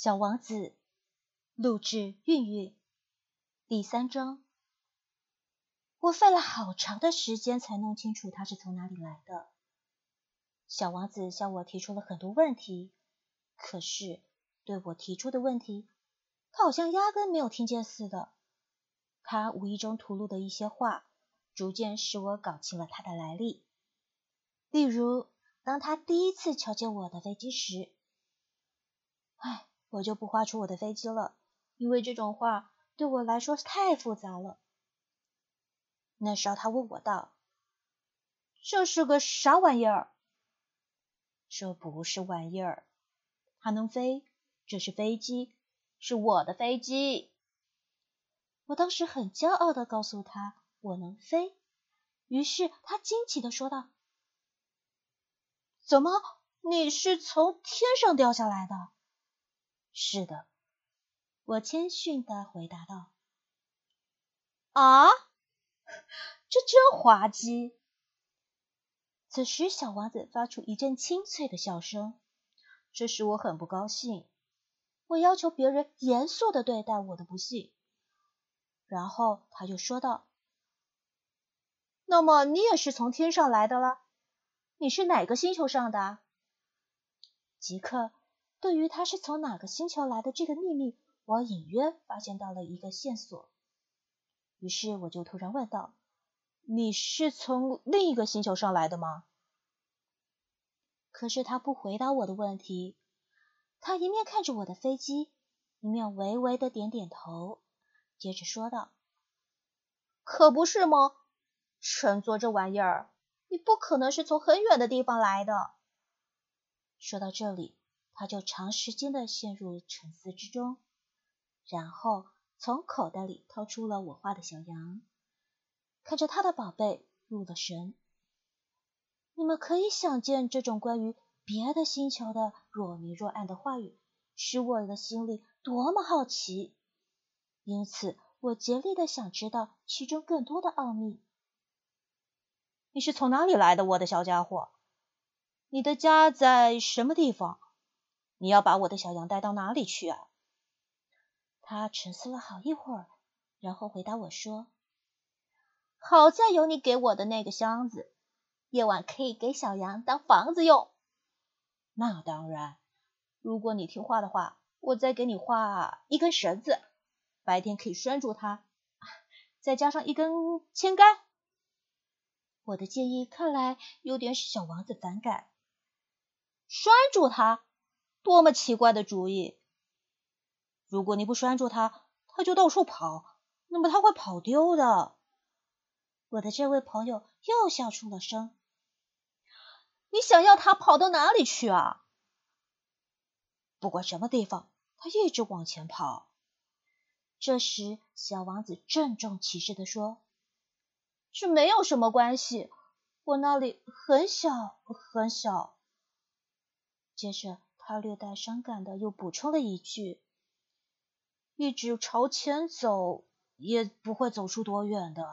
小王子，录制韵韵，第三章。我费了好长的时间才弄清楚他是从哪里来的。小王子向我提出了很多问题，可是对我提出的问题，他好像压根没有听见似的。他无意中吐露的一些话，逐渐使我搞清了他的来历。例如，当他第一次瞧见我的飞机时，唉。我就不画出我的飞机了，因为这种画对我来说太复杂了。那时候他问我道：“这是个啥玩意儿？”“这不是玩意儿，它能飞，这是飞机，是我的飞机。”我当时很骄傲的告诉他我能飞，于是他惊奇的说道：“怎么，你是从天上掉下来的？”是的，我谦逊的回答道。啊，这真滑稽！此时，小王子发出一阵清脆的笑声，这使我很不高兴。我要求别人严肃的对待我的不幸。然后他就说道：“那么你也是从天上来的了？你是哪个星球上的？”即刻。对于他是从哪个星球来的这个秘密，我隐约发现到了一个线索。于是我就突然问道：“你是从另一个星球上来的吗？”可是他不回答我的问题，他一面看着我的飞机，一面微微的点点头，接着说道：“可不是吗？乘坐这玩意儿，你不可能是从很远的地方来的。”说到这里。他就长时间的陷入沉思之中，然后从口袋里掏出了我画的小羊，看着他的宝贝入了神。你们可以想见，这种关于别的星球的若明若暗的话语，使我的心里多么好奇。因此，我竭力的想知道其中更多的奥秘。你是从哪里来的，我的小家伙？你的家在什么地方？你要把我的小羊带到哪里去啊？他沉思了好一会儿，然后回答我说：“好在有你给我的那个箱子，夜晚可以给小羊当房子用。那当然，如果你听话的话，我再给你画一根绳子，白天可以拴住它，再加上一根铅杆。”我的建议看来有点使小王子反感，拴住它。多么奇怪的主意！如果你不拴住它，它就到处跑，那么它会跑丢的。我的这位朋友又笑出了声。你想要它跑到哪里去啊？不管什么地方，它一直往前跑。这时，小王子郑重其事地说：“这没有什么关系，我那里很小很小。”接着。他略带伤感的又补充了一句：“一直朝前走，也不会走出多远的。”